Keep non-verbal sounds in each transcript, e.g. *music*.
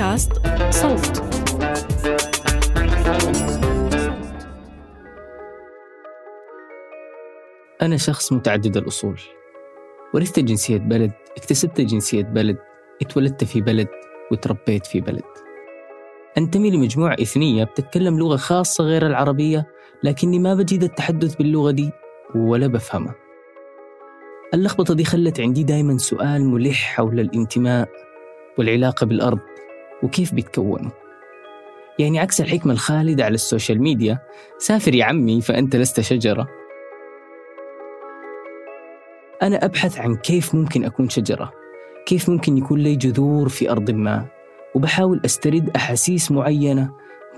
بودكاست صوت. أنا شخص متعدد الأصول. ورثت جنسية بلد اكتسبت جنسية بلد اتولدت في بلد وتربيت في بلد. أنتمي لمجموعة إثنية بتتكلم لغة خاصة غير العربية لكني ما بجيد التحدث باللغة دي ولا بفهمها. اللخبطة دي خلت عندي دايما سؤال ملح حول الانتماء والعلاقة بالأرض. وكيف بيتكونوا. يعني عكس الحكمة الخالدة على ال social media سافر يا عمي فأنت لست شجرة. أنا أبحث عن كيف ممكن أكون شجرة. كيف ممكن يكون لي جذور في أرض ما. وبحاول أسترد أحاسيس معينة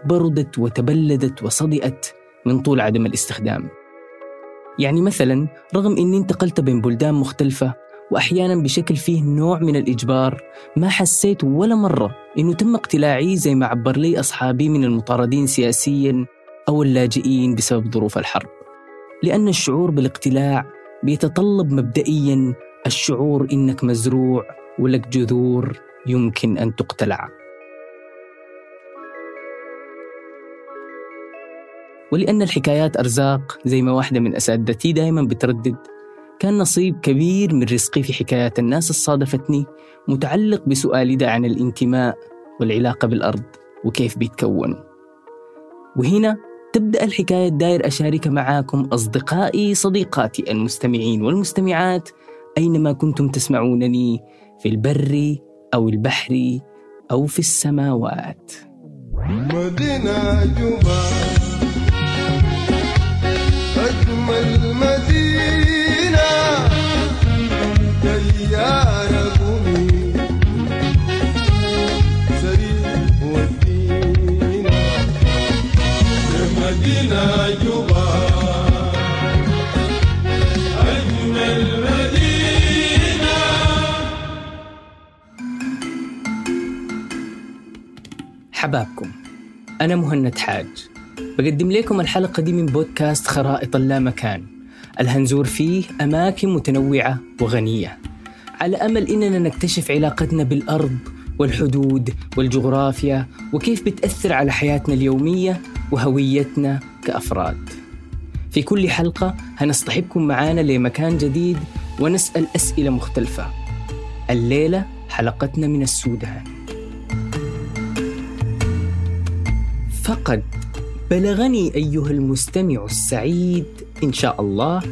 بردت وتبلدت وصدئت من طول عدم الاستخدام. يعني مثلا رغم أني انتقلت بين بلدان مختلفة وأحيانا بشكل فيه نوع من الإجبار ما حسيت ولا مرة أنه تم اقتلاعي زي ما عبر لي أصحابي من المطاردين سياسيا أو اللاجئين بسبب ظروف الحرب لأن الشعور بالاقتلاع بيتطلب مبدئيا الشعور إنك مزروع ولك جذور يمكن أن تقتلع. ولأن الحكايات أرزاق زي ما واحدة من أساتذتي دائما بتردد كان نصيب كبير من رزقي في حكايات الناس الصادفتني متعلق بسؤالي ده عن الانتماء والعلاقة بالأرض وكيف بيتكونوا. وهنا تبدأ الحكاية داير أشارك معاكم أصدقائي صديقاتي المستمعين والمستمعات أينما كنتم تسمعونني في البر أو البحر أو في السماوات مدينة جبا حبابكم أنا مهند حاج. بقدم لكم الحلقة دي من بودكاست خرائط اللامكان الهنزور فيه أماكن متنوعة وغنية. على أمل إننا نكتشف علاقتنا بالأرض والحدود والجغرافيا وكيف بتأثر على حياتنا اليومية وهويتنا كأفراد. في كل حلقة هنصطحبكم معانا لمكان جديد ونسأل أسئلة مختلفة. الليلة حلقتنا من السودان. فقد بلغني أيها المستمع السعيد إن شاء الله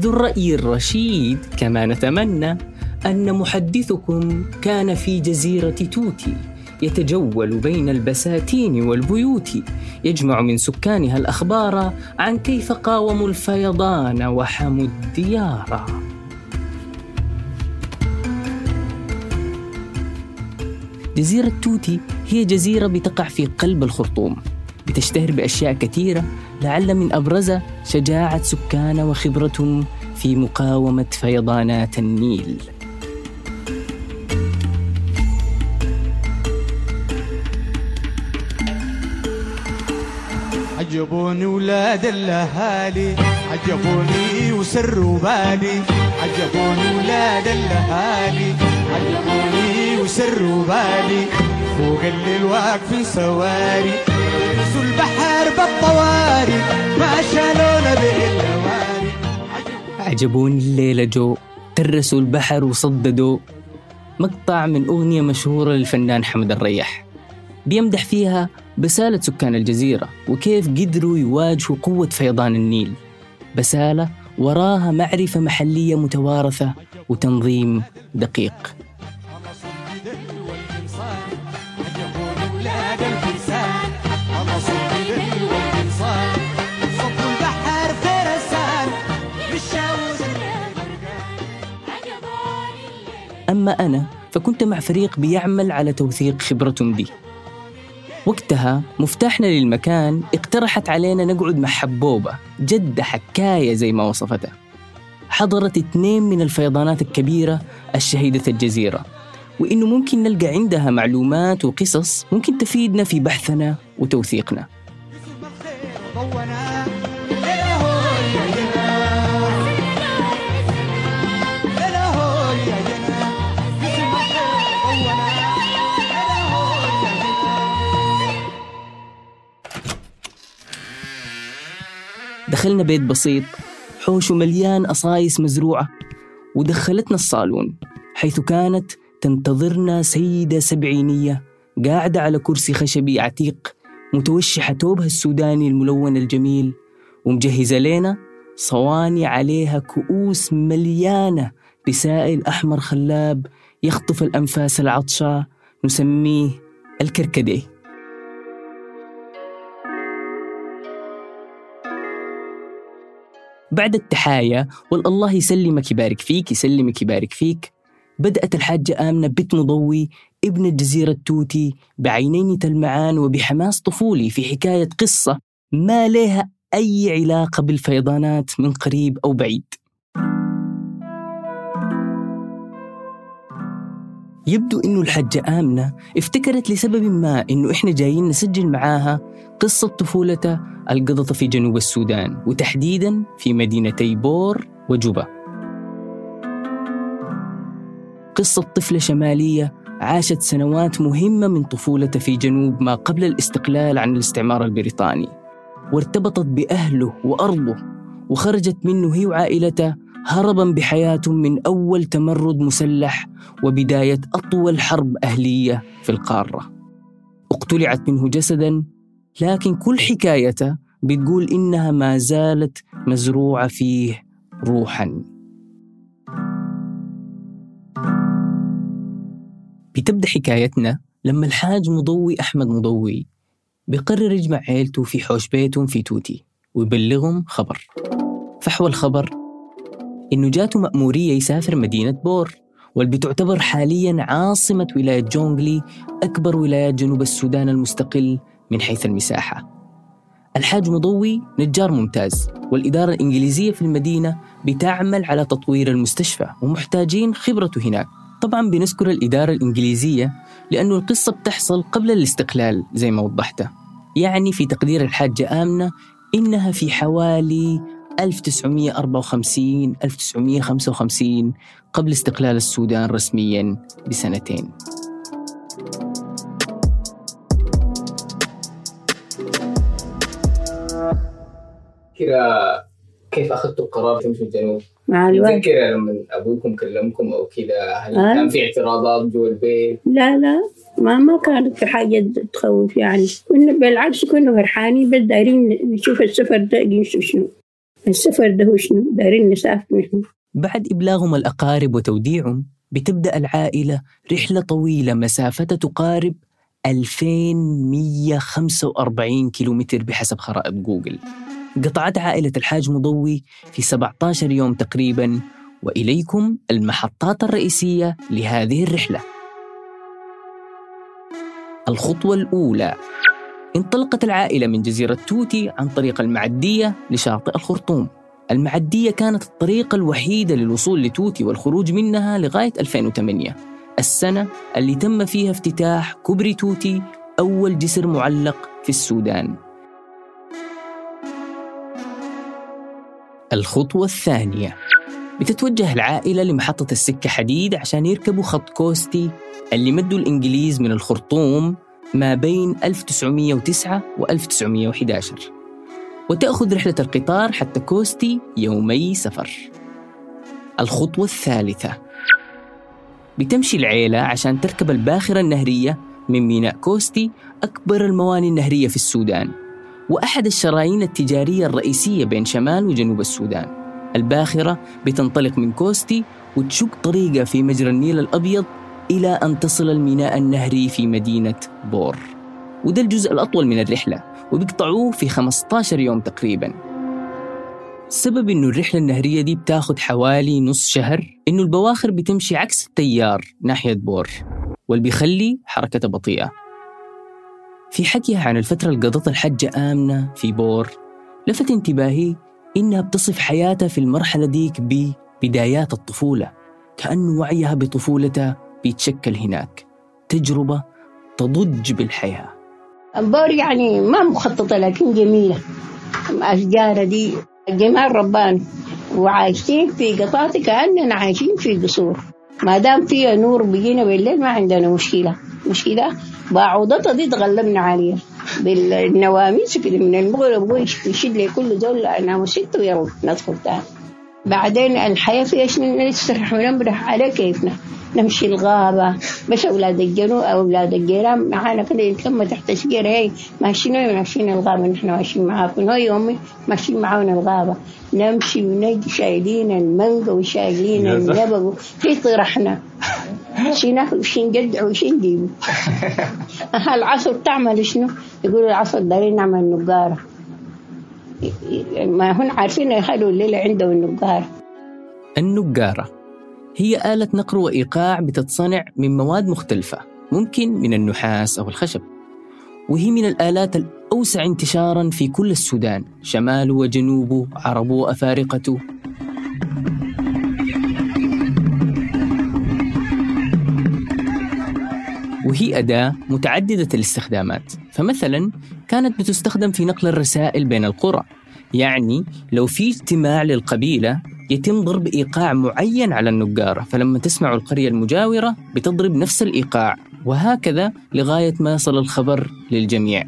ذو الرأي الرشيد كما نتمنى أن محدثكم كان في جزيرة توتي يتجول بين البساتين والبيوت. يجمع من سكانها الأخبار عن كيف قاوموا الفيضان وحموا الديار. جزيرة توتي هي جزيرة بتقع في قلب الخرطوم بتشتهر بأشياء كثيرة لعل من أبرزها شجاعة سكانها وخبرتهم في مقاومة فيضانات النيل. عجبوني ولاد الأهالي عجبوني وسروا بالي عجبوني ولاد الأهالي عجبوني وسروا بالي فوق الليل واقفين سواري يلبسوا البحر بالطواري. ما شالونا بالواري عجبوني الليلة جو ترسوا البحر وصددوا. مقطع من أغنية مشهورة للفنان حمد الريح بيمدح فيها بسالة سكان الجزيرة وكيف قدروا يواجهوا قوة فيضان النيل. بسالة وراها معرفة محلية متوارثة وتنظيم دقيق. أما أنا فكنت مع فريق بيعمل على توثيق خبرتهم دي. وقتها مفتاحنا للمكان اقترحت علينا نقعد مع حبوبة جدة حكاية زي ما وصفتها حضرت اثنين من الفيضانات الكبيرة الشهيدة الجزيرة وإنه ممكن نلقى عندها معلومات وقصص ممكن تفيدنا في بحثنا وتوثيقنا. دخلنا بيت بسيط حوشه مليان أصايص مزروعة ودخلتنا الصالون حيث كانت تنتظرنا سيدة سبعينية قاعدة على كرسي خشبي عتيق متوشحة توبها السوداني الملون الجميل ومجهزة لنا صواني عليها كؤوس مليانة بسائل أحمر خلاب يخطف الأنفاس العطشة نسميه الكركديه. بعد التحايا والله يسلمك يبارك فيك يسلمك يبارك فيك. بدأت الحاجة آمنة بنت مضوي ابن الجزيرة التوتي بعينين تلمعان وبحماس طفولي في حكاية قصة ما لها أي علاقة بالفيضانات من قريب أو بعيد. يبدو إنه الحجة آمنة افتكرت لسبب ما إنه إحنا جايين نسجل معاها قصة طفولتها القضت في جنوب السودان وتحديدا في مدينتي بور وجوبا. قصة طفلة شمالية عاشت سنوات مهمة من طفولتها في جنوب ما قبل الاستقلال عن الاستعمار البريطاني. وارتبطت بأهله وأرضه وخرجت منه هي وعائلتها هربا بحياتهم من أول تمرد مسلح وبداية أطول حرب أهلية في القارة. اقتلعت منه جسدا لكن كل حكايته بتقول إنها ما زالت مزروعة فيه روحا. بتبدأ حكايتنا لما الحاج مضوي أحمد مضوي بيقرر يجمع عيلته في حوش بيتهم في توتي ويبلغهم خبر. فحوى الخبر إنه جاته مأمورية يسافر مدينة بور واللي بتعتبر حاليا عاصمة ولاية جونغلي أكبر ولايات جنوب السودان المستقل من حيث المساحة. الحاج مضوي نجار ممتاز والإدارة الإنجليزية في المدينة بتعمل على تطوير المستشفى ومحتاجين خبرته هناك. طبعا بنذكر الإدارة الإنجليزية لأنه القصة بتحصل قبل الاستقلال زي ما وضحت. يعني في تقدير الحاجة آمنة إنها في حوالي 1954 1955 قبل استقلال السودان رسميا بسنتين. كده كيف أخذتوا القرار تمشوا الجنوب؟ مع الوقت. لما أبوكم كلمكم أو كذا هل آه. كان في اعتراضات جوا البيت؟ لا لا. ما ما كانت في حاجة تخوف يعني. كنا بالعكس كنا فرحانين بس دايرين نشوف السفر ده يمشي شنو. السفر ده هو شنو؟ دايرين نسافر نحن. بعد إبلاغهم الأقارب وتوديعهم بتبدأ العائلة رحلة طويلة مسافتها تقارب 2145 كيلومتر بحسب خرائط جوجل. قطعت عائلة الحاج مضوي في 17 يوم تقريبا وإليكم المحطات الرئيسية لهذه الرحلة. الخطوة الأولى. انطلقت العائلة من جزيرة توتي عن طريق المعدية لشاطئ الخرطوم. المعدية كانت الطريقة الوحيدة للوصول لتوتي والخروج منها لغاية 2008 السنة اللي تم فيها افتتاح كوبري توتي أول جسر معلق في السودان. الخطوة الثانية. بتتوجه العائلة لمحطة السكة حديد عشان يركبوا خط كوستي اللي مدوا الإنجليز من الخرطوم ما بين 1909 و 1911 وتأخذ رحلة القطار حتى كوستي يومي سفر. الخطوة الثالثة. بتمشي العيلة عشان تركب الباخرة النهرية من ميناء كوستي أكبر المواني النهرية في السودان. وأحد الشرايين التجارية الرئيسية بين شمال وجنوب السودان الباخرة بتنطلق من كوستي وتشق طريقها في مجرى النيل الأبيض إلى أن تصل الميناء النهري في مدينة بور. وده الجزء الأطول من الرحلة وبيقطعوه في 15 يوم تقريباً. السبب إنه الرحلة النهرية دي بتاخد حوالي نص شهر إنه البواخر بتمشي عكس التيار ناحية بور واللي بيخلي حركتها بطيئة. في حكيها عن الفترة اللي قضتها الحجة آمنة في بور. لفت انتباهي إنها بتصف حياتها في المرحلة ديك ببدايات الطفولة كأنه وعيها بطفولتها بيتشكل هناك. تجربة تضج بالحياة. البور يعني ما مخططة لكن جميلة. أشجار دي جمال رباني. وعايشين في قطاطي كأننا عايشين في قصور. ما دام فيها نور بيجينا بالليل ما عندنا مشكلة. مشكلة بعوضتها دي تغلبنا عليها. بالنواميس كده من المغرب ويشد لي كل دول انام ست ويلا ندخل تاني بعدين الحياة فيها شنو؟ نستريح ونمرح على كيفنا. نمشي الغابة بس أولاد الجنوب أو أولاد الجيران. معانا كده يتلموا تحت شجرة هي ماشيين ماشيين الغابة. نحن ماشيين معاكم. هاي يومي ماشيين معانا الغابة. نمشي ونجي شايلين المانجا وشايلين النبق في طرحنا. شي ناكل وشي نجدع وشي نجيبه. *laughs* العصر تعمل شنو؟ يقولوا العصر دارين نعمل نقارة. ما هن عارفين يخلوا الليلة عندهم النقارة النقارة هي آلة نقر وإيقاع بتتصنع من مواد مختلفة ممكن من النحاس أو الخشب. وهي من الآلات الأوسع انتشارا في كل السودان شماله وجنوبه عربه وأفارقته وهي أداة متعددة الاستخدامات. فمثلا كانت بتستخدم في نقل الرسائل بين القرى. يعني لو في اجتماع للقبيلة يتم ضرب إيقاع معين على النقارة فلما تسمع القرية المجاورة بتضرب نفس الإيقاع وهكذا لغاية ما يصل الخبر للجميع.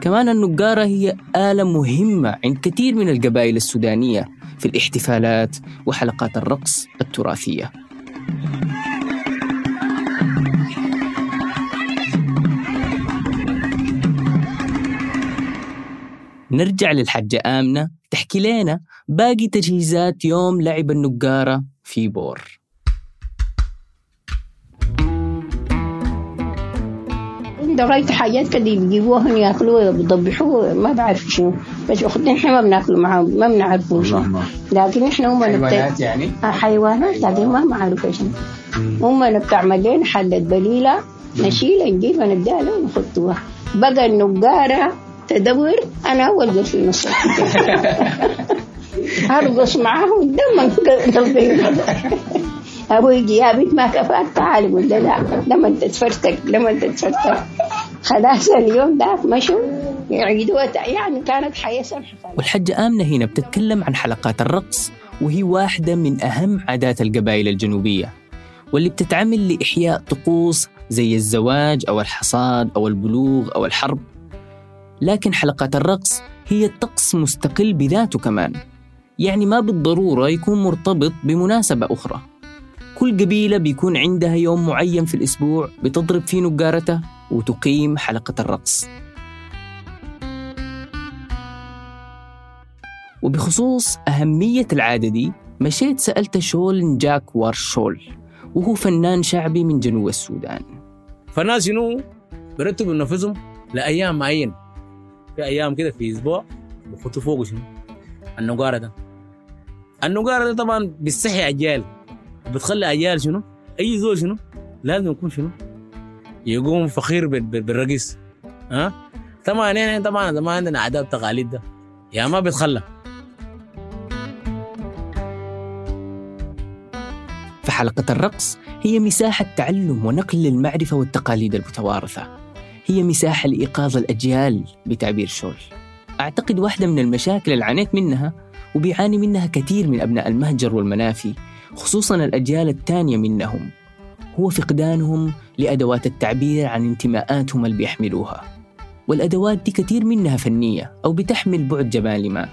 كمان النقارة هي آلة مهمة عند كثير من القبائل السودانية في الاحتفالات وحلقات الرقص التراثية. نرجع للحجة آمنة. تحكي لنا باقي تجهيزات يوم لعب النقارة في بور. رايت حاجات كده بيجيبوها يأكلوها بيضبحوها ما بعرف شنو. بس اخذين إحنا ما بناكلوا معاهم ما بنعرفوا شنو. لكن إحنا هم حيوانات يعني؟ آه، حيوانات لكن ما بعرف شنو هم بتعمل لنا حلة بليلة نشيلها نجيبها نديها لهم ونحطوها بقى النقارة تدور أنا أول قلت في النص هرقص معاهم دم قلبي. أبوي يجي يا بنت ما كفاك تعالي قلت له لا لما أنت تفرتك لما أنت تفرتك. خلاص اليوم ده مشوا يعيدوها. يعني كانت حياة سمحة. والحجة آمنة هنا بتتكلم عن حلقات الرقص وهي واحدة من أهم عادات القبائل الجنوبية واللي بتتعمل لإحياء طقوس زي الزواج أو الحصاد أو البلوغ أو الحرب. لكن حلقات الرقص هي طقس مستقل بذاته كمان. يعني ما بالضرورة يكون مرتبط بمناسبة أخرى. كل قبيلة بيكون عندها يوم معين في الأسبوع بتضرب فيه نقارتها وتقيم حلقة الرقص. وبخصوص أهمية العادة دي مشيت سألت شول جاك وارشول وهو فنان شعبي من جنوب السودان. فالناس شنو؟ برتبوا نفسهم لأيام معينة. في أيام كده في أسبوع بخطوا فوق شنو النقارة ده. النقارة ده طبعا بيستحي أجيال. بتخلي أجيال شنو؟ أي زول شنو؟ لازم يكون شنو؟ يقوم فخير بال- بال- بالرقص ها؟ طبعا يعني طبعا ما عندنا عادات تقاليد ده يا ما بيتخلى. فحلقة الرقص هي مساحة تعلم ونقل للمعرفة والتقاليد المتوارثة. هي مساحة لإيقاظ الأجيال بتعبير شول. أعتقد واحدة من المشاكل اللي عانيت منها وبيعاني منها كثير من أبناء المهجر والمنافي خصوصا الأجيال الثانية منهم. هو فقدانهم لأدوات التعبير عن انتماءاتهم اللي بيحملوها. والأدوات دي كثير منها فنية أو بتحمل بعد جمالي ما.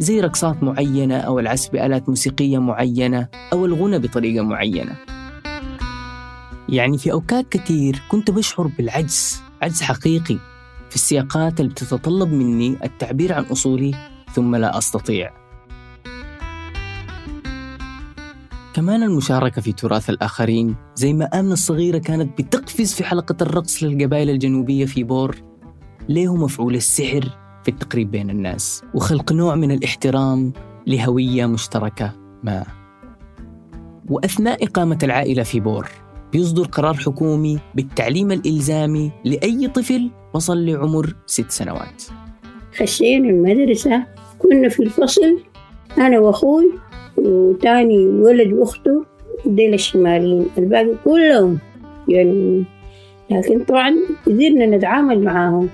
زي رقصات معينة أو العزف بآلات موسيقية معينة أو الغنى بطريقة معينة. يعني في أوقات كثير كنت بشعر بالعجز عجز حقيقي في السياقات اللي بتتطلب مني التعبير عن أصولي ثم لا أستطيع. كمان المشاركة في تراث الآخرين زي ما آمنة الصغيرة كانت بتقفز في حلقة الرقص للقبائل الجنوبية في بور له مفعول السحر في التقريب بين الناس وخلق نوع من الاحترام لهوية مشتركة ما. وأثناء إقامة العائلة في بور بيصدر قرار حكومي بالتعليم الإلزامي لأي طفل وصل لعمر ست سنوات. خشينا المدرسة كنا في الفصل أنا وأخوي وتاني ولد وأخته ديل الشماليين. الباقي كلهم جنوبيين لكن طبعا قدرنا نتعامل معاهم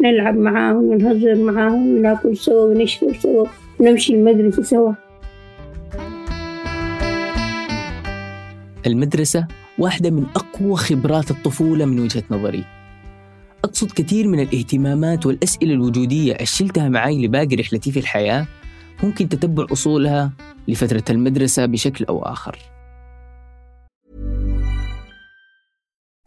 نلعب معاهم ونهزر معاهم وناكل سوا ونشرب سوا ونمشي المدرسة سوا. المدرسة واحدة من أقوى خبرات الطفولة من وجهة نظري. أقصد كثير من الاهتمامات والأسئلة الوجودية اللي شلتها معي لباقي رحلتي في الحياة ممكن تتبع أصولها لفترة المدرسة بشكل أو آخر.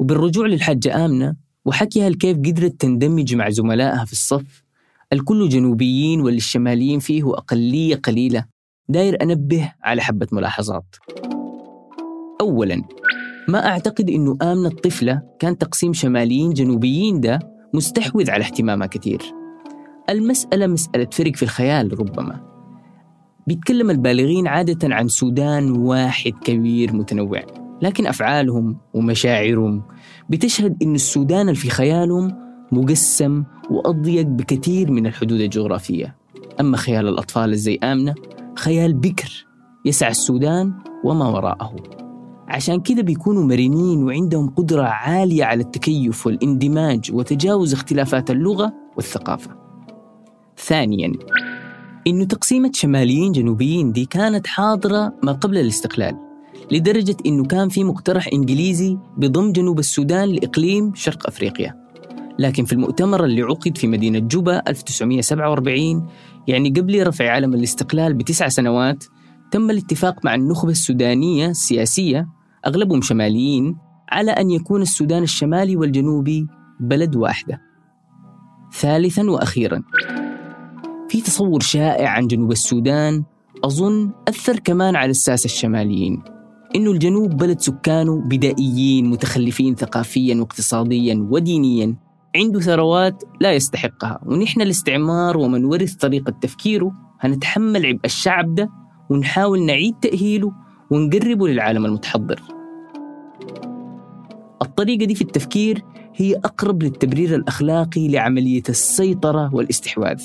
وبالرجوع للحاجة آمنة وحكيها كيف قدرت تندمج مع زملائها في الصف الكل جنوبيين واللي الشماليين فيه أقلية قليلة. داير أنبه على حبة ملاحظات. أولا ما أعتقد أنه آمنة الطفلة كان تقسيم شماليين جنوبيين ده مستحوذ على اهتمامها كثير. المسألة مسألة فرق في الخيال ربما. بيتكلم البالغين عادة عن سودان واحد كبير متنوع. لكن أفعالهم ومشاعرهم بتشهد أن السودان في خيالهم مقسم وأضيق بكثير من الحدود الجغرافية. أما خيال الأطفال زي آمنة خيال بكر يسع السودان وما وراءه. عشان كده بيكونوا مرنين وعندهم قدرة عالية على التكيف والاندماج وتجاوز اختلافات اللغة والثقافة. ثانياً إنه تقسيمة شماليين جنوبيين دي كانت حاضرة ما قبل الاستقلال. لدرجة إنه كان في مقترح إنجليزي بضم جنوب السودان لإقليم شرق أفريقيا. لكن في المؤتمر اللي عقد في مدينة جوبا 1947 يعني قبل رفع علم الاستقلال بتسع سنوات تم الاتفاق مع النخبة السودانية السياسية أغلبهم شماليين على أن يكون السودان الشمالي والجنوبي بلد واحدة. ثالثا وأخيرا في تصور شائع عن جنوب السودان أظن أثر كمان على الساسة الشماليين. إنه الجنوب بلد سكانه بدائيين متخلفين ثقافيا واقتصاديا ودينيا. عنده ثروات لا يستحقها. ونحن الاستعمار ومن ورث طريقة تفكيره هنتحمل عبء الشعب ده ونحاول نعيد تأهيله ونقربه للعالم المتحضر. الطريقة دي في التفكير هي أقرب للتبرير الأخلاقي لعملية السيطرة والاستحواذ.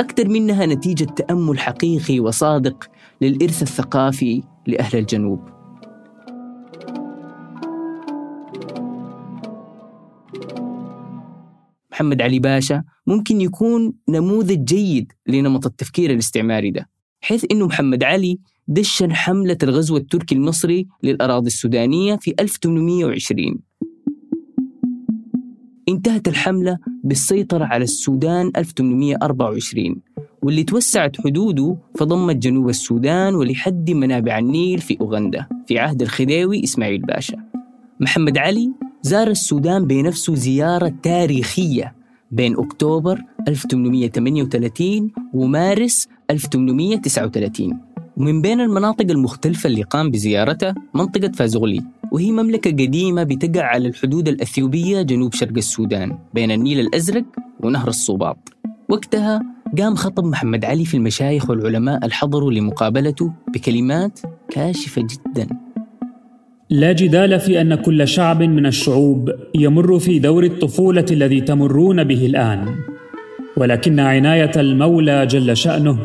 أكثر منها نتيجة تأمل حقيقي وصادق للإرث الثقافي لأهل الجنوب. محمد علي باشا ممكن يكون نموذج جيد لنمط التفكير الاستعماري ده حيث أنه محمد علي دشن حملة الغزو التركي المصري للأراضي السودانية في 1820 انتهت الحملة بالسيطرة على السودان 1824 واللي توسعت حدوده فضمت جنوب السودان ولحد منابع النيل في أوغندا في عهد الخديوي إسماعيل باشا. محمد علي زار السودان بنفسه زيارة تاريخية بين أكتوبر 1838 ومارس 1839 ومن بين المناطق المختلفة اللي قام بزيارتها منطقة فازغلي وهي مملكة قديمة بتقع على الحدود الأثيوبية جنوب شرق السودان بين النيل الأزرق ونهر الصوباط. وقتها قام خطب محمد علي في المشايخ والعلماء الحضروا لمقابلته بكلمات كاشفة جدا. لا جدال في أن كل شعب من الشعوب يمر في دور الطفولة الذي تمرون به الآن ولكن عناية المولى جل شأنه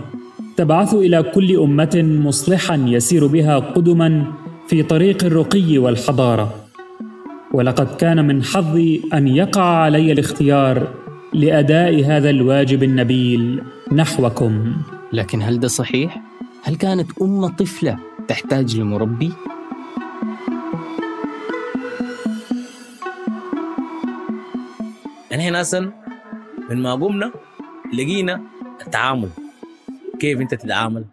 تبعث إلى كل أمة مصلحا يسير بها قدما في طريق الرقي والحضارة ولقد كان من حظي أن يقع علي الاختيار لأداء هذا الواجب النبيل نحوكم لكن هل ده صحيح؟ هل كانت أم طفلة تحتاج لمربي؟ يعني إحنا أصلا من ما قمنا لقينا التعامل كيف أنت تتعامل؟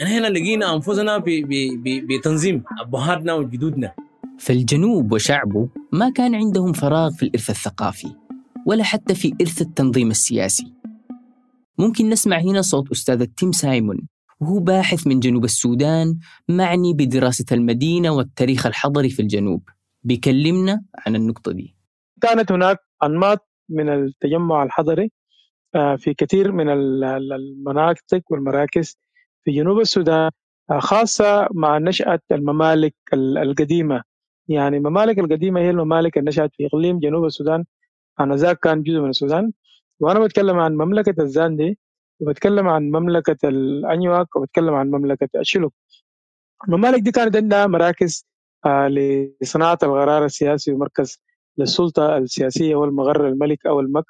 يعني هنا لقينا أنفسنا ب- ب- ب- بتنظيم أبهاتنا وجدودنا. فالجنوب وشعبه ما كان عندهم فراغ في الإرث الثقافي ولا حتى في إرث التنظيم السياسي. ممكن نسمع هنا صوت أستاذ تيم سايمون وهو باحث من جنوب السودان معني بدراسة المدينة والتاريخ الحضري في الجنوب. بيكلمنا عن النقطة دي. كانت هناك أنماط من التجمع الحضري آه، في كثير من ال- ال- المناطق والمراكز في جنوب السودان آه، خاصة مع نشأة الممالك ال- القديمة. يعني الممالك القديمة هي الممالك اللي نشأت في إقليم جنوب السودان. آنذاك كان جزء من السودان. وأنا بتكلم عن مملكة الزاندي وبتكلم عن مملكة الأنيواك وبتكلم عن مملكة الشلوك الممالك دي كانت عندها مراكز آه، لصناعة القرار السياسي ومركز للسلطة السياسية والمغر الملك أو المك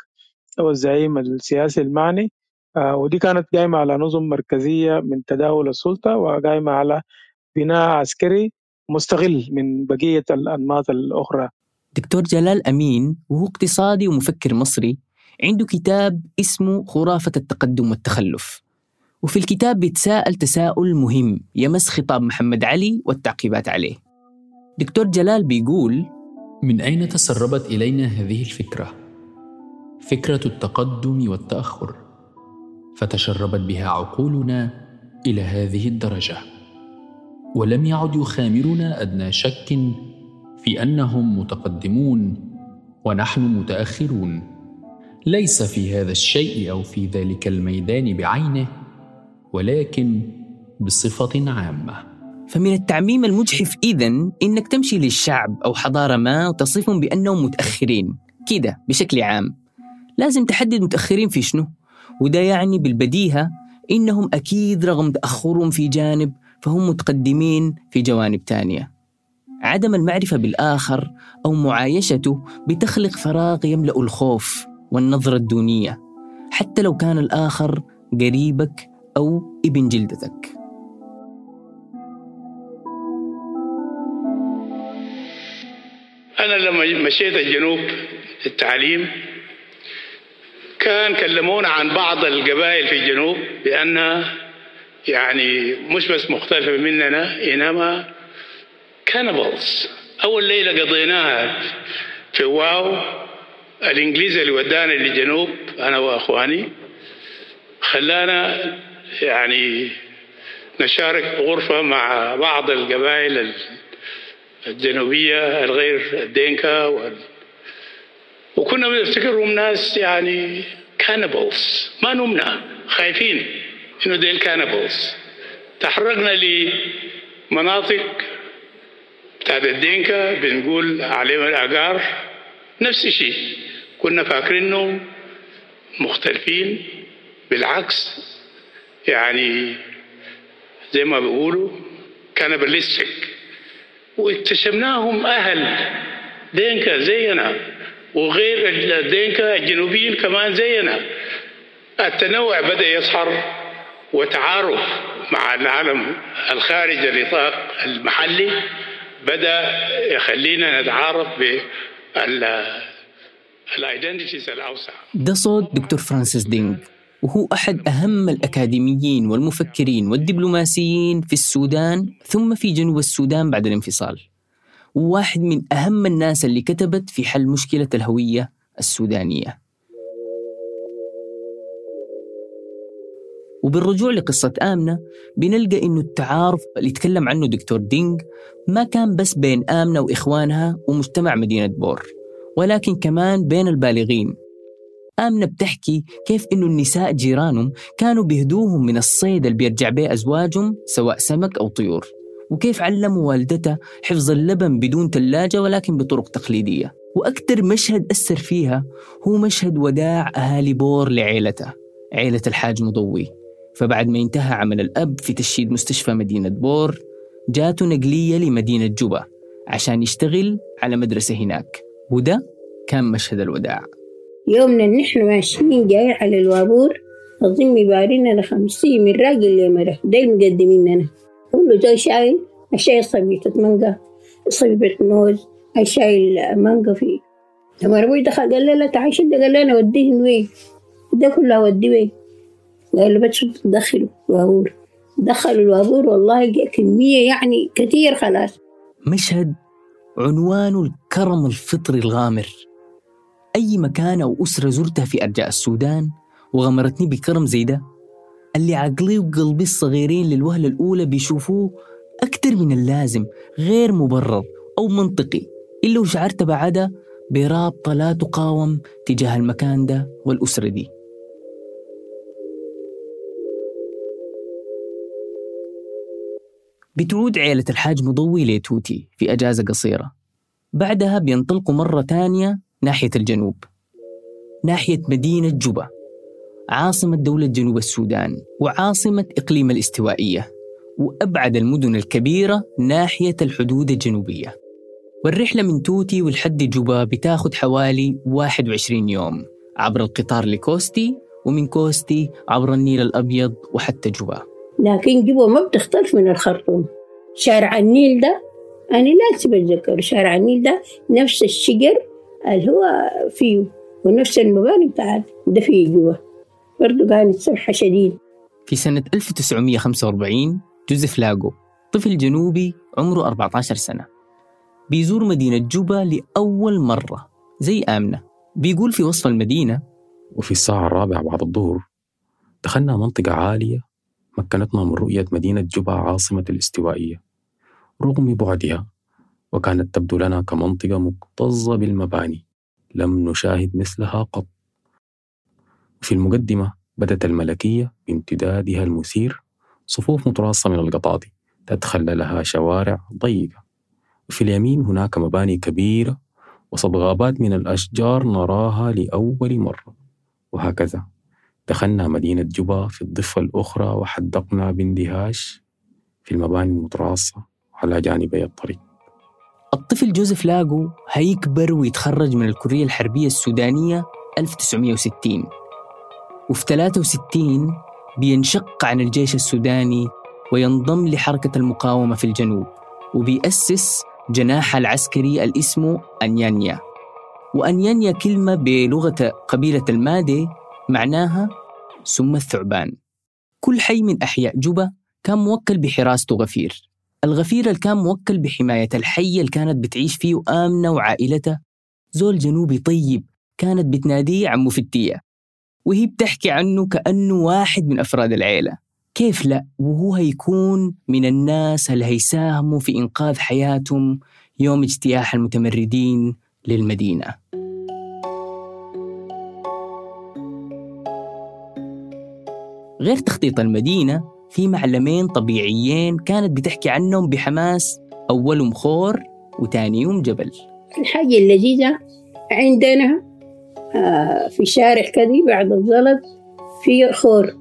أو الزعيم السياسي المعني. آه، ودي كانت قائمة على نظم مركزية من تداول السلطة وقائمة على بناء عسكري مستغل من بقية الأنماط الأخرى. دكتور جلال أمين وهو اقتصادي ومفكر مصري عنده كتاب اسمه خرافة التقدم والتخلف. وفي الكتاب بيتساءل تساؤل مهم يمس خطاب محمد علي والتعقيبات عليه. دكتور جلال بيقول من أين تسربت إلينا هذه الفكرة؟ فكرة التقدم والتأخر فتشربت بها عقولنا إلى هذه الدرجة. ولم يعد يخامرنا أدنى شك في أنهم متقدمون ونحن متأخرون. ليس في هذا الشيء أو في ذلك الميدان بعينه ولكن بصفة عامة. فمن التعميم المجحف إذا إنك تمشي للشعب أو حضارة ما وتصفهم بأنهم متأخرين. كده بشكل عام. لازم تحدد متأخرين في شنو. وده يعني بالبديهة إنهم أكيد رغم تأخرهم في جانب فهم متقدمين في جوانب تانية. عدم المعرفة بالآخر أو معايشته بتخلق فراغ يملأ الخوف والنظرة الدونية حتى لو كان الآخر قريبك أو ابن جلدتك. أنا لما مشيت الجنوب التعليم كان كلمونا عن بعض القبائل في الجنوب بأنها يعني مش بس مختلفة مننا إنما كانبلز أول ليلة قضيناها في واو الإنجليزي اللي ودانا للجنوب أنا وأخواني خلانا يعني نشارك غرفة مع بعض القبائل الجنوبية الغير الدينكا وال... وكنا بنفتكرهم ناس يعني cannibals ما نمنا خايفين انه ديل cannibals تحركنا لمناطق بتاعت الدينكا بنقول عليهم الأجار نفس الشيء كنا فاكرينهم مختلفين. بالعكس يعني زي ما بيقولوا كانبلستيك واكتشفناهم أهل. دينكا زينا. وغير الدينكا الجنوبيين كمان زينا. التنوع بدأ يظهر وتعارف مع العالم الخارج النطاق المحلي بدأ يخلينا نتعارف بال identities الأوسع. ده صوت دكتور فرانسيس دينغ. وهو أحد أهم الأكاديميين والمفكرين والدبلوماسيين في السودان ثم في جنوب السودان بعد الانفصال. وواحد من أهم الناس اللي كتبت في حل مشكلة الهوية السودانية. وبالرجوع لقصة آمنة بنلقى إنه التعارف اللي يتكلم عنه دكتور دينج ما كان بس بين آمنة وإخوانها ومجتمع مدينة بور ولكن كمان بين البالغين. آمنة بتحكي كيف إنه النساء جيرانهم كانوا بيهدوهم من الصيد اللي بيرجع به أزواجهم سواء سمك أو طيور. وكيف علموا والدتها حفظ اللبن بدون ثلاجة ولكن بطرق تقليدية. وأكثر مشهد أثر فيها هو مشهد وداع أهالي بور لعيلته عيلة الحاج مضوي. فبعد ما انتهى عمل الأب في تشييد مستشفى مدينة بور جاته نقلية لمدينة جوبا عشان يشتغل على مدرسة هناك. وده كان مشهد الوداع. يومنا نحن ماشيين جايين على الوابور أظن يبارينا لخمسين من راجل لمرة ده المقدمين لنا. كله زي شايل الشايل صبيبة مانجا صبيبة موز الشايل مانجا فيه لما ربي دخل قال لا تعال شد قال له أنا وديه وين؟ ده كله أوديه وين؟ قال له بس دخلوا الوابور. دخلوا الوابور والله كمية يعني كتير خلاص. مشهد عنوانه الكرم الفطري الغامر. أي مكان أو أسرة زرتها في أرجاء السودان وغمرتني بكرم زي ده اللي عقلي وقلبي الصغيرين للوهلة الأولى بيشوفوه أكتر من اللازم غير مبرر أو منطقي. إلا وشعرت بعدها برابطة لا تقاوم تجاه المكان ده والأسرة دي. بتعود عيلة الحاج مضوي لتوتي في أجازة قصيرة. بعدها بينطلقوا مرة تانية ناحية الجنوب. ناحية مدينة جوبا. عاصمة دولة جنوب السودان وعاصمة إقليم الاستوائية وأبعد المدن الكبيرة ناحية الحدود الجنوبية. والرحلة من توتي والحد جوبا بتاخد حوالي 21 يوم عبر القطار لكوستي ومن كوستي عبر النيل الأبيض وحتى جوبا. لكن جوبا ما بتختلف من الخرطوم. شارع النيل ده أنا لازم أتذكر شارع النيل ده نفس الشجر اللي هو فيه ونفس المباني بتاعت ده فيه جوبا برضو كانت سمحة شديد في سنة 1945 جوزيف لاغو طفل جنوبي عمره 14 سنة. بيزور مدينة جوبا لأول مرة زي آمنة. بيقول في وصف المدينة وفي الساعة الرابعة بعد الظهر دخلنا منطقة عالية مكنتنا من رؤية مدينة جوبا عاصمة الاستوائية رغم بعدها. وكانت تبدو لنا كمنطقة مكتظة بالمباني. لم نشاهد مثلها قط. في المقدمة بدت الملكية بامتدادها المثير صفوف متراصة من القطاطي تتخللها شوارع ضيقة. وفي اليمين هناك مباني كبيرة وسط غابات من الأشجار نراها لأول مرة. وهكذا دخلنا مدينة جوبا في الضفة الأخرى وحدقنا باندهاش في المباني المتراصة على جانبي الطريق. الطفل جوزيف لاغو هيكبر ويتخرج من الكلية الحربية السودانية 1960 وفي 63 بينشق عن الجيش السوداني وينضم لحركة المقاومة في الجنوب وبيأسس جناح العسكري اسمه أنيانيا. وأنيانيا كلمة بلغة قبيلة المادي معناها سم الثعبان كل حي من أحياء جوبا كان موكل بحراسته غفير. الغفير اللي كان موكل بحماية الحي اللي كانت بتعيش فيه آمنة وعائلتها زول جنوبي طيب كانت بتناديه عمو فتية وهي بتحكي عنه كأنه واحد من أفراد العيلة. كيف لا؟ وهو هيكون من الناس اللي هيساهموا في إنقاذ حياتهم يوم اجتياح المتمردين للمدينة. غير تخطيط المدينة في معلمين طبيعيين كانت بتحكي عنهم بحماس أولهم خور وتانيهم جبل. الحاجة اللذيذة عندنا آه في شارع كذي بعد الزلط في خور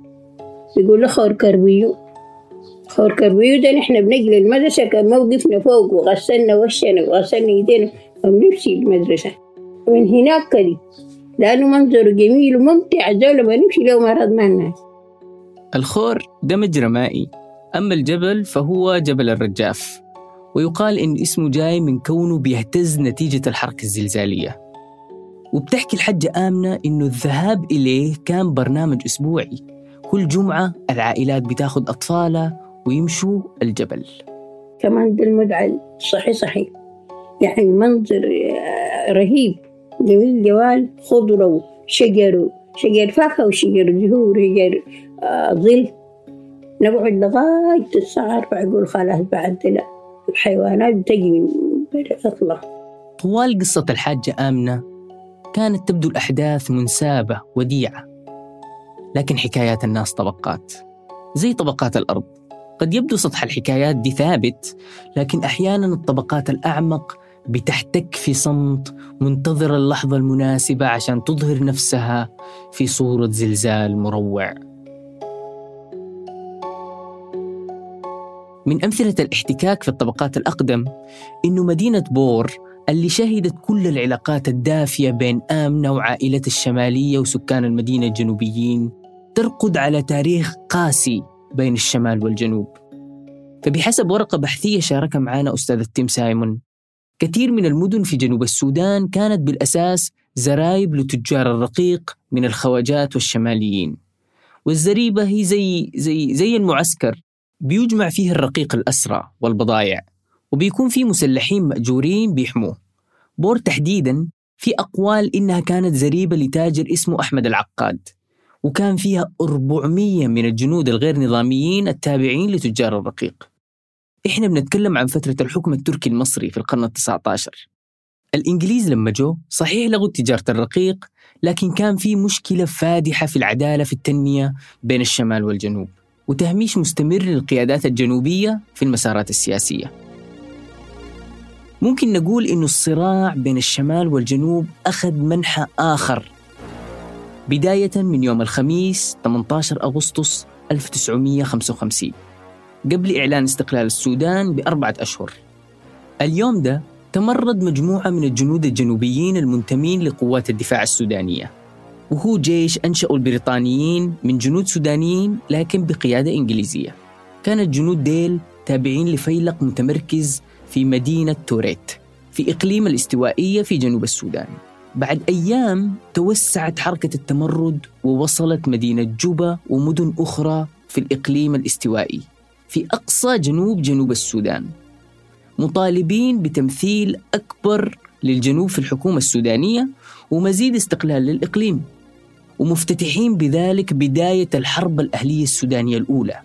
بيقول له خور كربيو. خور كربيو ده نحن بنجري المدرسة كان موقفنا فوق وغسلنا وشنا وغسلنا ايدينا وبنمشي المدرسة. من هناك كذي لأنه منظره جميل وممتع زول ما نمشي له مرض مع الناس الخور ده مجرى مائي أما الجبل فهو جبل الرجاف ويقال إن اسمه جاي من كونه بيهتز نتيجة الحركة الزلزالية. وبتحكي الحجة آمنة إنه الذهاب إليه كان برنامج أسبوعي كل جمعة العائلات بتاخد أطفالها ويمشوا الجبل. كمان ده المدعى صحي صحي يعني منظر آه، رهيب جميل جوال خضرة وشجر شجر فاكهة وشجر زهور شجر ظل نقعد لغاية الساعة أربعة أقول خلاص بعد لا الحيوانات برا تطلع طوال قصة الحاجة آمنة كانت تبدو الأحداث منسابة وديعة لكن حكايات الناس طبقات زي طبقات الأرض. قد يبدو سطح الحكايات دي ثابت لكن أحيانا الطبقات الأعمق بتحتك في صمت منتظرة اللحظة المناسبة عشان تظهر نفسها في صورة زلزال مروع. من أمثلة الاحتكاك في الطبقات الأقدم إنه مدينة بور اللي شهدت كل العلاقات الدافية بين آمنة وعائلة الشمالية وسكان المدينة الجنوبيين ترقد على تاريخ قاسي بين الشمال والجنوب. فبحسب ورقة بحثية شاركها معنا أستاذ تيم سايمون كثير من المدن في جنوب السودان كانت بالأساس زرايب لتجار الرقيق من الخواجات والشماليين. والزريبة هي زي زي زي المعسكر بيجمع فيه الرقيق الأسرى والبضائع وبيكون في مسلحين مأجورين بيحموه. بور تحديدا في أقوال إنها كانت زريبة لتاجر اسمه أحمد العقاد وكان فيها 400 من الجنود الغير نظاميين التابعين لتجار الرقيق. إحنا بنتكلم عن فترة الحكم التركي المصري في القرن التسعة عشر الإنجليز لما جو صحيح لغوا تجارة الرقيق لكن كان في مشكلة فادحة في العدالة في التنمية بين الشمال والجنوب. وتهميش مستمر للقيادات الجنوبية في المسارات السياسية. ممكن نقول إنه الصراع بين الشمال والجنوب أخذ منحى آخر. بداية من يوم الخميس 18 أغسطس 1955 قبل إعلان استقلال السودان بأربعة أشهر. اليوم ده تمرد مجموعة من الجنود الجنوبيين المنتمين لقوات الدفاع السودانية. وهو جيش أنشأه البريطانيين من جنود سودانيين لكن بقيادة إنجليزية. كان الجنود ديل تابعين لفيلق متمركز في مدينة توريت في إقليم الاستوائية في جنوب السودان. بعد أيام توسعت حركة التمرد ووصلت مدينة جوبا ومدن أخرى في الإقليم الاستوائي في أقصى جنوب جنوب السودان. مطالبين بتمثيل أكبر للجنوب في الحكومة السودانية ومزيد استقلال للإقليم. ومفتتحين بذلك بداية الحرب الأهلية السودانية الأولى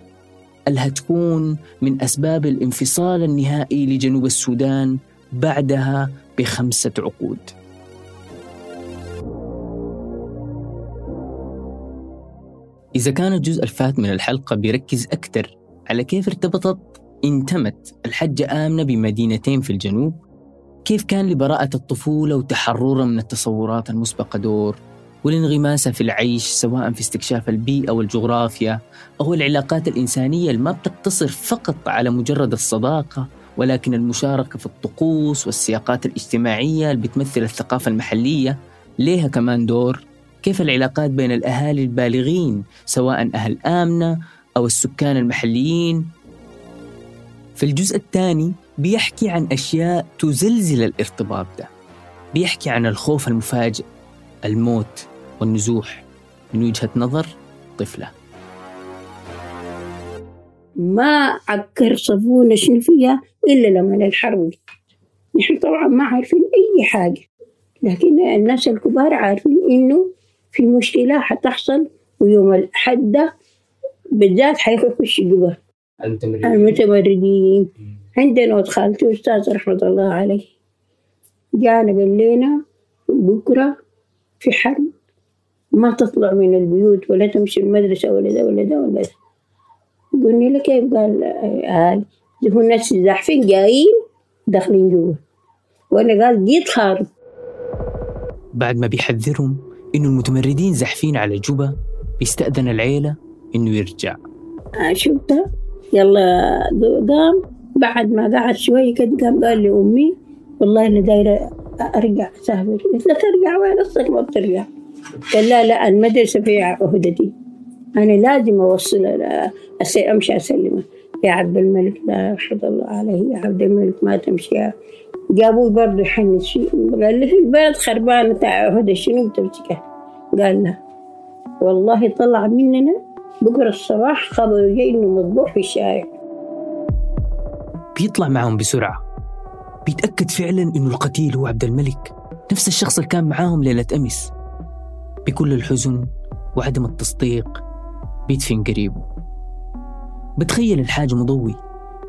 اللي هتكون من أسباب الانفصال النهائي لجنوب السودان بعدها بخمسة عقود. إذا كان الجزء الفات من الحلقة بيركز أكثر على كيف ارتبطت انتمت الحجة آمنة بمدينتين في الجنوب كيف كان لبراءة الطفولة وتحررها من التصورات المسبقة دور؟ والانغماس في العيش سواء في استكشاف البيئة والجغرافيا أو العلاقات الإنسانية اللي ما بتقتصر فقط على مجرد الصداقة ولكن المشاركة في الطقوس والسياقات الاجتماعية اللي بتمثل الثقافة المحلية. ليها كمان دور كيف العلاقات بين الأهالي البالغين سواء أهل آمنة أو السكان المحليين. في الجزء الثاني بيحكي عن أشياء تزلزل الارتباط ده بيحكي عن الخوف المفاجئ الموت. والنزوح من وجهة نظر طفلة. ما عكر صفونا شنو فيها إلا لما الحرب نحن طبعا ما عارفين أي حاجة لكن الناس الكبار عارفين إنه في مشكلة حتحصل ويوم الأحد ده بالذات حيخش جوا المتمردين. عندنا ولد خالتي أستاذ رحمة الله عليه. جانا قال لنا بكرة في حرب. ما تطلع من البيوت ولا تمشي المدرسة ولا ده ولا ده ولا ده قلنا له كيف قال هاي. هو الناس زاحفين جايين داخلين جوا. وأنا قال جيت خارج. بعد ما بيحذرهم إنه المتمردين زحفين على جوبا بيستأذن العيلة إنه يرجع. آه، شفتها؟ يلا قام. بعد ما قعد شوي كده قام قال لي أمي والله أنا دايرة أرجع أسافر. قلت له ترجع؟ وين أصلك ما بترجع. قال لا لا المدرسة فيها عهدتي. أنا لازم أوصل أمشي أسلمه. يا عبد الملك لا رحمة الله عليه. يا عبد الملك ما تمشي. جابوه برضه يحنس قال لي البلد خربانة تاع عهدة شنو بتمسكه؟ قال له والله طلع مننا بكرة الصباح خبر جاي إنه مذبوح في الشارع. بيطلع معهم بسرعة. بيتأكد فعلا إنه القتيل هو عبد الملك. نفس الشخص اللي كان معاهم ليلة أمس. بكل الحزن وعدم التصديق بيدفن قريبه. بتخيل الحاج مضوي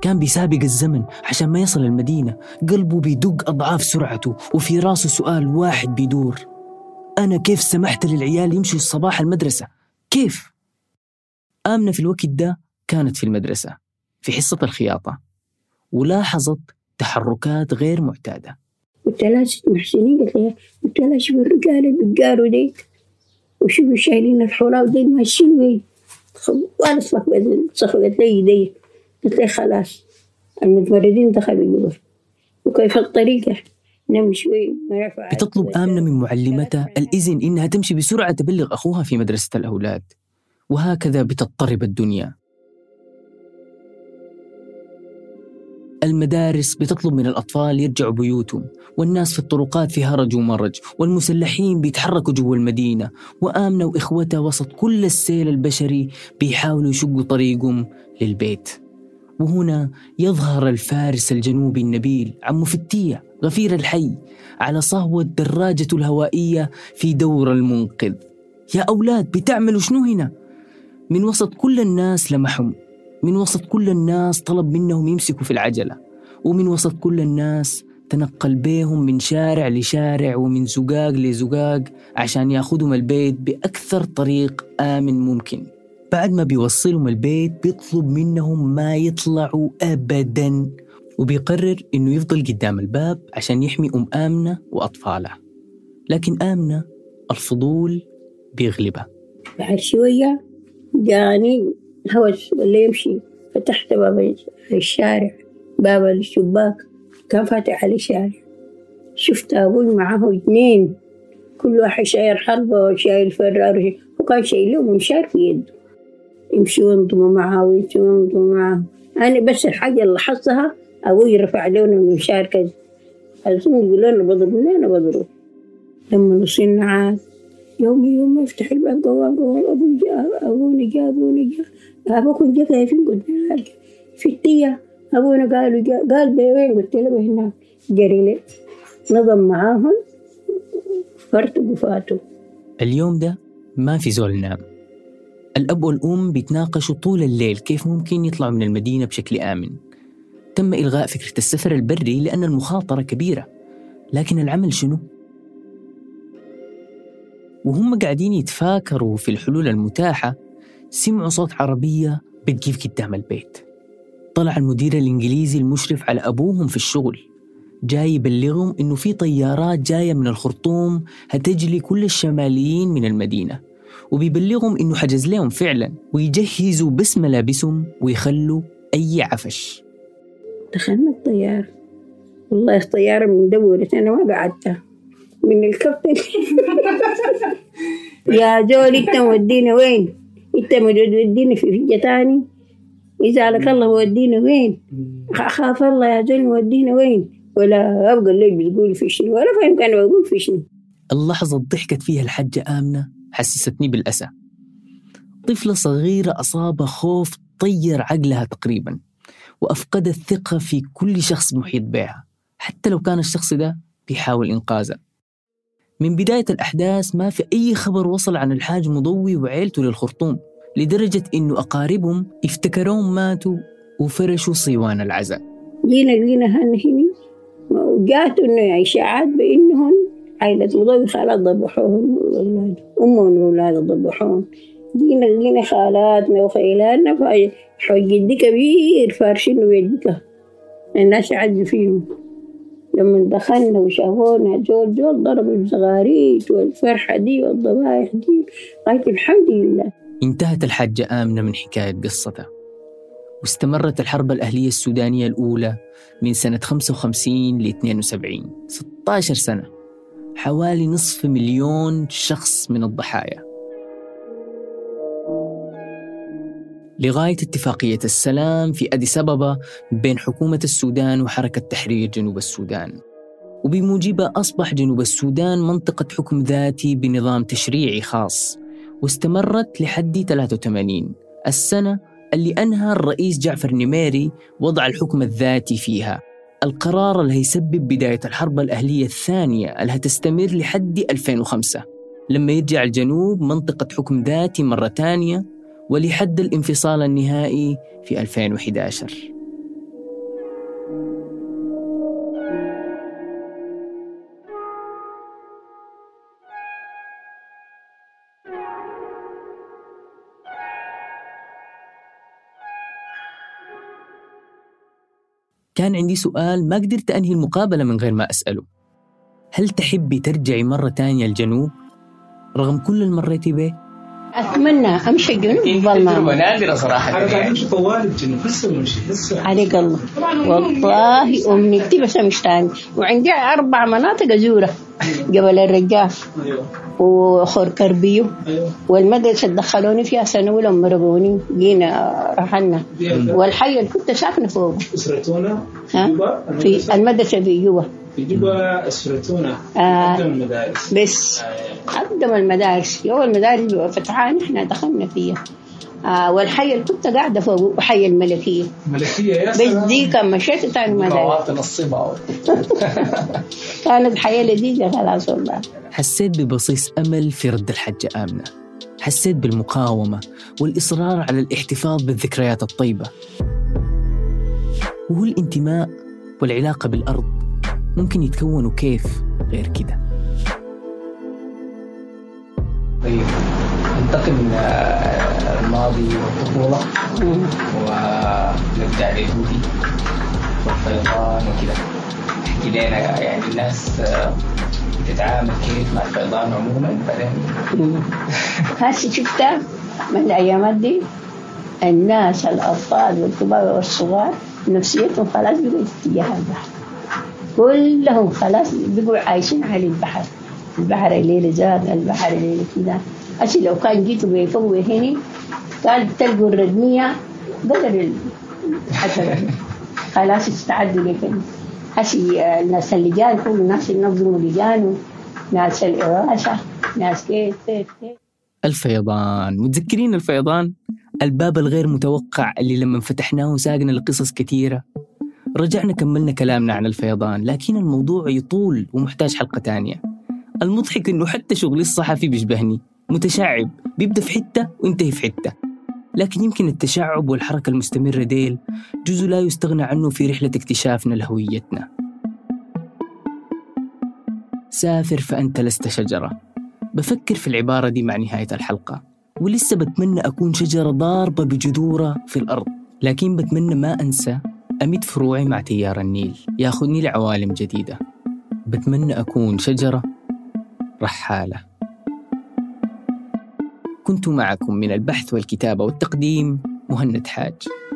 كان بيسابق الزمن عشان ما يصل المدينة. قلبه بيدق أضعاف سرعته وفي راسه سؤال واحد بيدور. أنا كيف سمحت للعيال يمشوا الصباح المدرسة؟ كيف؟ آمنة في الوقت ده كانت في المدرسة في حصة الخياطة ولاحظت تحركات غير معتادة. قلت لها ست محسنين قلت لها شوف الرجال اللي بيتقاروا ديك؟ وشوفوا شايلين الحراء وديك ماشيين وين. وأنا صفقت صفقت لي يدي قلت لها خلاص المتمردين دخلوا جوا وكيف الطريقة؟ نمشي بتطلب آمنة من معلمتها. الإذن إنها تمشي بسرعة تبلغ أخوها في مدرسة الأولاد. وهكذا بتضطرب الدنيا. المدارس بتطلب من الأطفال يرجعوا بيوتهم والناس في الطرقات في هرج ومرج والمسلحين بيتحركوا جوا المدينة وآمنة وإخوتها وسط كل السيل البشري بيحاولوا يشقوا طريقهم للبيت. وهنا يظهر الفارس الجنوبي النبيل عم فتية غفير الحي على صهوة دراجته الهوائية في دور المنقذ. يا أولاد بتعملوا شنو هنا؟ من وسط كل الناس لمحهم. من وسط كل الناس طلب منهم يمسكوا في العجلة ومن وسط كل الناس تنقل بيهم من شارع لشارع ومن زقاق لزقاق عشان ياخدهم البيت بأكثر طريق آمن ممكن. بعد ما بيوصلهم البيت بيطلب منهم ما يطلعوا أبدا وبيقرر إنه يفضل قدام الباب عشان يحمي أم آمنة وأطفالها لكن آمنة الفضول بيغلبها بعد شوية جاني هوس ولا يمشي فتحت باب الشارع باب الشباك كان فاتح على الشارع. شفت أبوي معه اثنين. كل واحد شايل حربة وشايل فرار وكان شايل له منشار في يده. يمشوا ينضموا معه ويمشوا ينضموا معه. أنا بس الحاجة اللي لاحظتها أبوي رفع لون المنشار كذا. الزوم يقول أنا بضرب أنا بضرب. لما وصلنا عاد يوم يوم يفتح الباب قوام قوام أبوي جاء أبونا جاء أبونا جاء. أبوكم جاء كيفين قلت له في التية أبونا قالوا قال بي وين قلت له هناك؟ جري لي نظم معاهم فرتقوا فاتوا اليوم ده ما في زول نام. الأب والأم بيتناقشوا طول الليل كيف ممكن يطلعوا من المدينة بشكل آمن. تم إلغاء فكرة السفر البري لأن المخاطرة كبيرة. لكن العمل شنو؟ وهم قاعدين يتفاكروا في الحلول المتاحة سمعوا صوت عربية بتجيف قدام البيت. طلع المدير الإنجليزي المشرف على أبوهم في الشغل جاي يبلغهم إنه في طيارات جاية من الخرطوم هتجلي كل الشماليين من المدينة وبيبلغهم إنه حجز لهم فعلا ويجهزوا بس ملابسهم ويخلوا أي عفش. دخلنا الطيارة. والله الطيارة من دورة أنا ما قعدتها من الكابتن *laughs* يا زول إنت مودينا وين؟ انت مودينا في فجة تاني. إذا لك الله مودينا وين؟ أخاف الله يا زول مودينا وين؟ ولا أبقى الليل بتقول في شنو ولا فاهم كان بقول في شنو اللحظة ضحكت فيها الحجة آمنة حسستني بالأسى. طفلة صغيرة أصاب خوف طير عقلها تقريبا وأفقدت ثقة في كل شخص محيط بها حتى لو كان الشخص ده بيحاول إنقاذها من بداية الأحداث ما في أي خبر وصل عن الحاج مضوي وعيلته للخرطوم لدرجة إنه أقاربهم افتكروهم ماتوا وفرشوا صيوان العزاء. جينا لقينا هنهني وجات إنه إشاعات بإنهم عائلة مضوي خالات والأولاد أمهم والأولاد ضبحوهم. جينا لقينا خالاتنا وخيلاتنا جدي كبير فارشين بيدك الناس عدوا فيهم. لما دخلنا وشافونا زول زول ضربوا الزغاريت والفرحة دي والضبايح دي. قالت الحمد لله. انتهت الحاجة آمنة من حكاية قصتها واستمرت الحرب الأهلية السودانية الأولى من سنة 55 ل 72 16 سنة حوالي نصف مليون شخص من الضحايا. لغاية اتفاقية السلام في أديس أبابا بين حكومة السودان وحركة تحرير جنوب السودان. وبموجبها أصبح جنوب السودان منطقة حكم ذاتي بنظام تشريعي خاص واستمرت لحد 83 السنة اللي أنهى الرئيس جعفر نميري وضع الحكم الذاتي فيها. القرار اللي هيسبب بداية الحرب الأهلية الثانية اللي هتستمر لحد 2005 لما يرجع الجنوب منطقة حكم ذاتي مرة تانية ولحد الانفصال النهائي في 2011 كان عندي سؤال ما قدرت أنهي المقابلة من غير ما أسأله هل تحبي ترجعي مرة تانية الجنوب رغم كل اللي مريتي به؟ أتمنى أمشي الجنوب بالظلمه نادرة صراحة. أنا أمشي طوال الجنوب بمشي لسه عليك الله. والله امنيتي بس أمشي تاني. وعندي أربع مناطق أزورها جبل الرجاف وخور كربيو. والمدرسة اللي دخلوني فيها سنه اولى مرقوني جينا رحلنا. والحي اللي كنت ساكنه فوق. أسرتونا ها؟ في المدرسة في جوبا في جوبا اسرتونا آه. قدم المدارس. بس قدم المدارس. يوم المدارس فتحان إحنا دخلنا فيها. آه والحي اللي كنت قاعدة فوق وحي الملكية. ملكية يا بس سلام. دي كان مشيت تاني مدارس مواطن الصبا كانت حياه لذيذة خلاص والله. حسيت ببصيص أمل في رد الحجة آمنة. حسيت بالمقاومة والإصرار على الاحتفاظ بالذكريات الطيبة. وهو الانتماء والعلاقة بالأرض ممكن يتكونوا كيف غير كده. طيب ننتقل من الماضي والطفولة ونرجع للهودي والفيضان وكذا. احكي لنا يعني الناس آه، بتتعامل كيف مع الفيضان عموما بعدين؟ هسه شفتها من الايامات دي الناس الأطفال والكبار والصغار نفسيتهم خلاص بقوا اتجاه البحر كلهم خلاص بقوا عايشين على البحر. البحر الليلة زاد البحر الليلة كده. هسه لو كان جيتوا بيفوه هنا كان تلقوا الردمية قدر الحشرة. خلاص استعدوا لكن هسه الناس اللجان كل ناس ينظموا لجان ناس الإغاثة ناس كيف كيف كيف. الفيضان. متذكرين الفيضان؟ الباب الغير متوقع اللي لما فتحناه ساقنا لقصص كثيرة. رجعنا كملنا كلامنا عن الفيضان لكن الموضوع يطول ومحتاج حلقة تانية المضحك إنه حتى شغلي الصحفي بيشبهني متشعب بيبدأ في حتة وينتهي في حتة. لكن يمكن التشعب والحركة المستمرة ديل جزء لا يستغنى عنه في رحلة اكتشافنا لهويتنا. سافر فأنت لست شجرة. بفكر في العبارة دي مع نهاية الحلقة. ولسه بتمنى أكون شجرة ضاربة بجذورها في الأرض لكن بتمنى ما أنسى أمد فروعي مع تيار النيل ياخذني لعوالم جديدة. بتمنى أكون شجرة رحالة. كنت معكم من البحث والكتابة والتقديم مهند حاج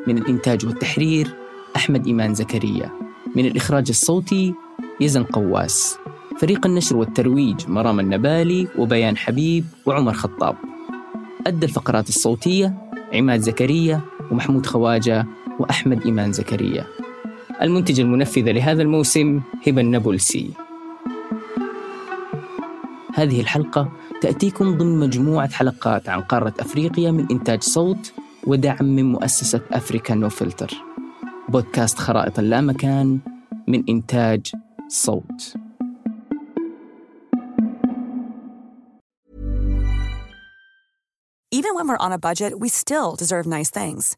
من الإنتاج والتحرير أحمد إيمان زكريا من الإخراج الصوتي يزن قواس. فريق النشر والترويج مرام النبالي وبيان حبيب وعمر خطاب. أدى الفقرات الصوتية عماد زكريا ومحمود خواجة وأحمد إيمان زكريا. المنتجة المنفذة لهذا الموسم هبة النابلسي. هذه الحلقة تأتيكم ضمن مجموعة حلقات عن قارة أفريقيا من إنتاج صوت ودعم من مؤسسة أفريكا نو فلتر. بودكاست خرائط اللامكان من إنتاج صوت. Even when we're on a budget, we still deserve nice things.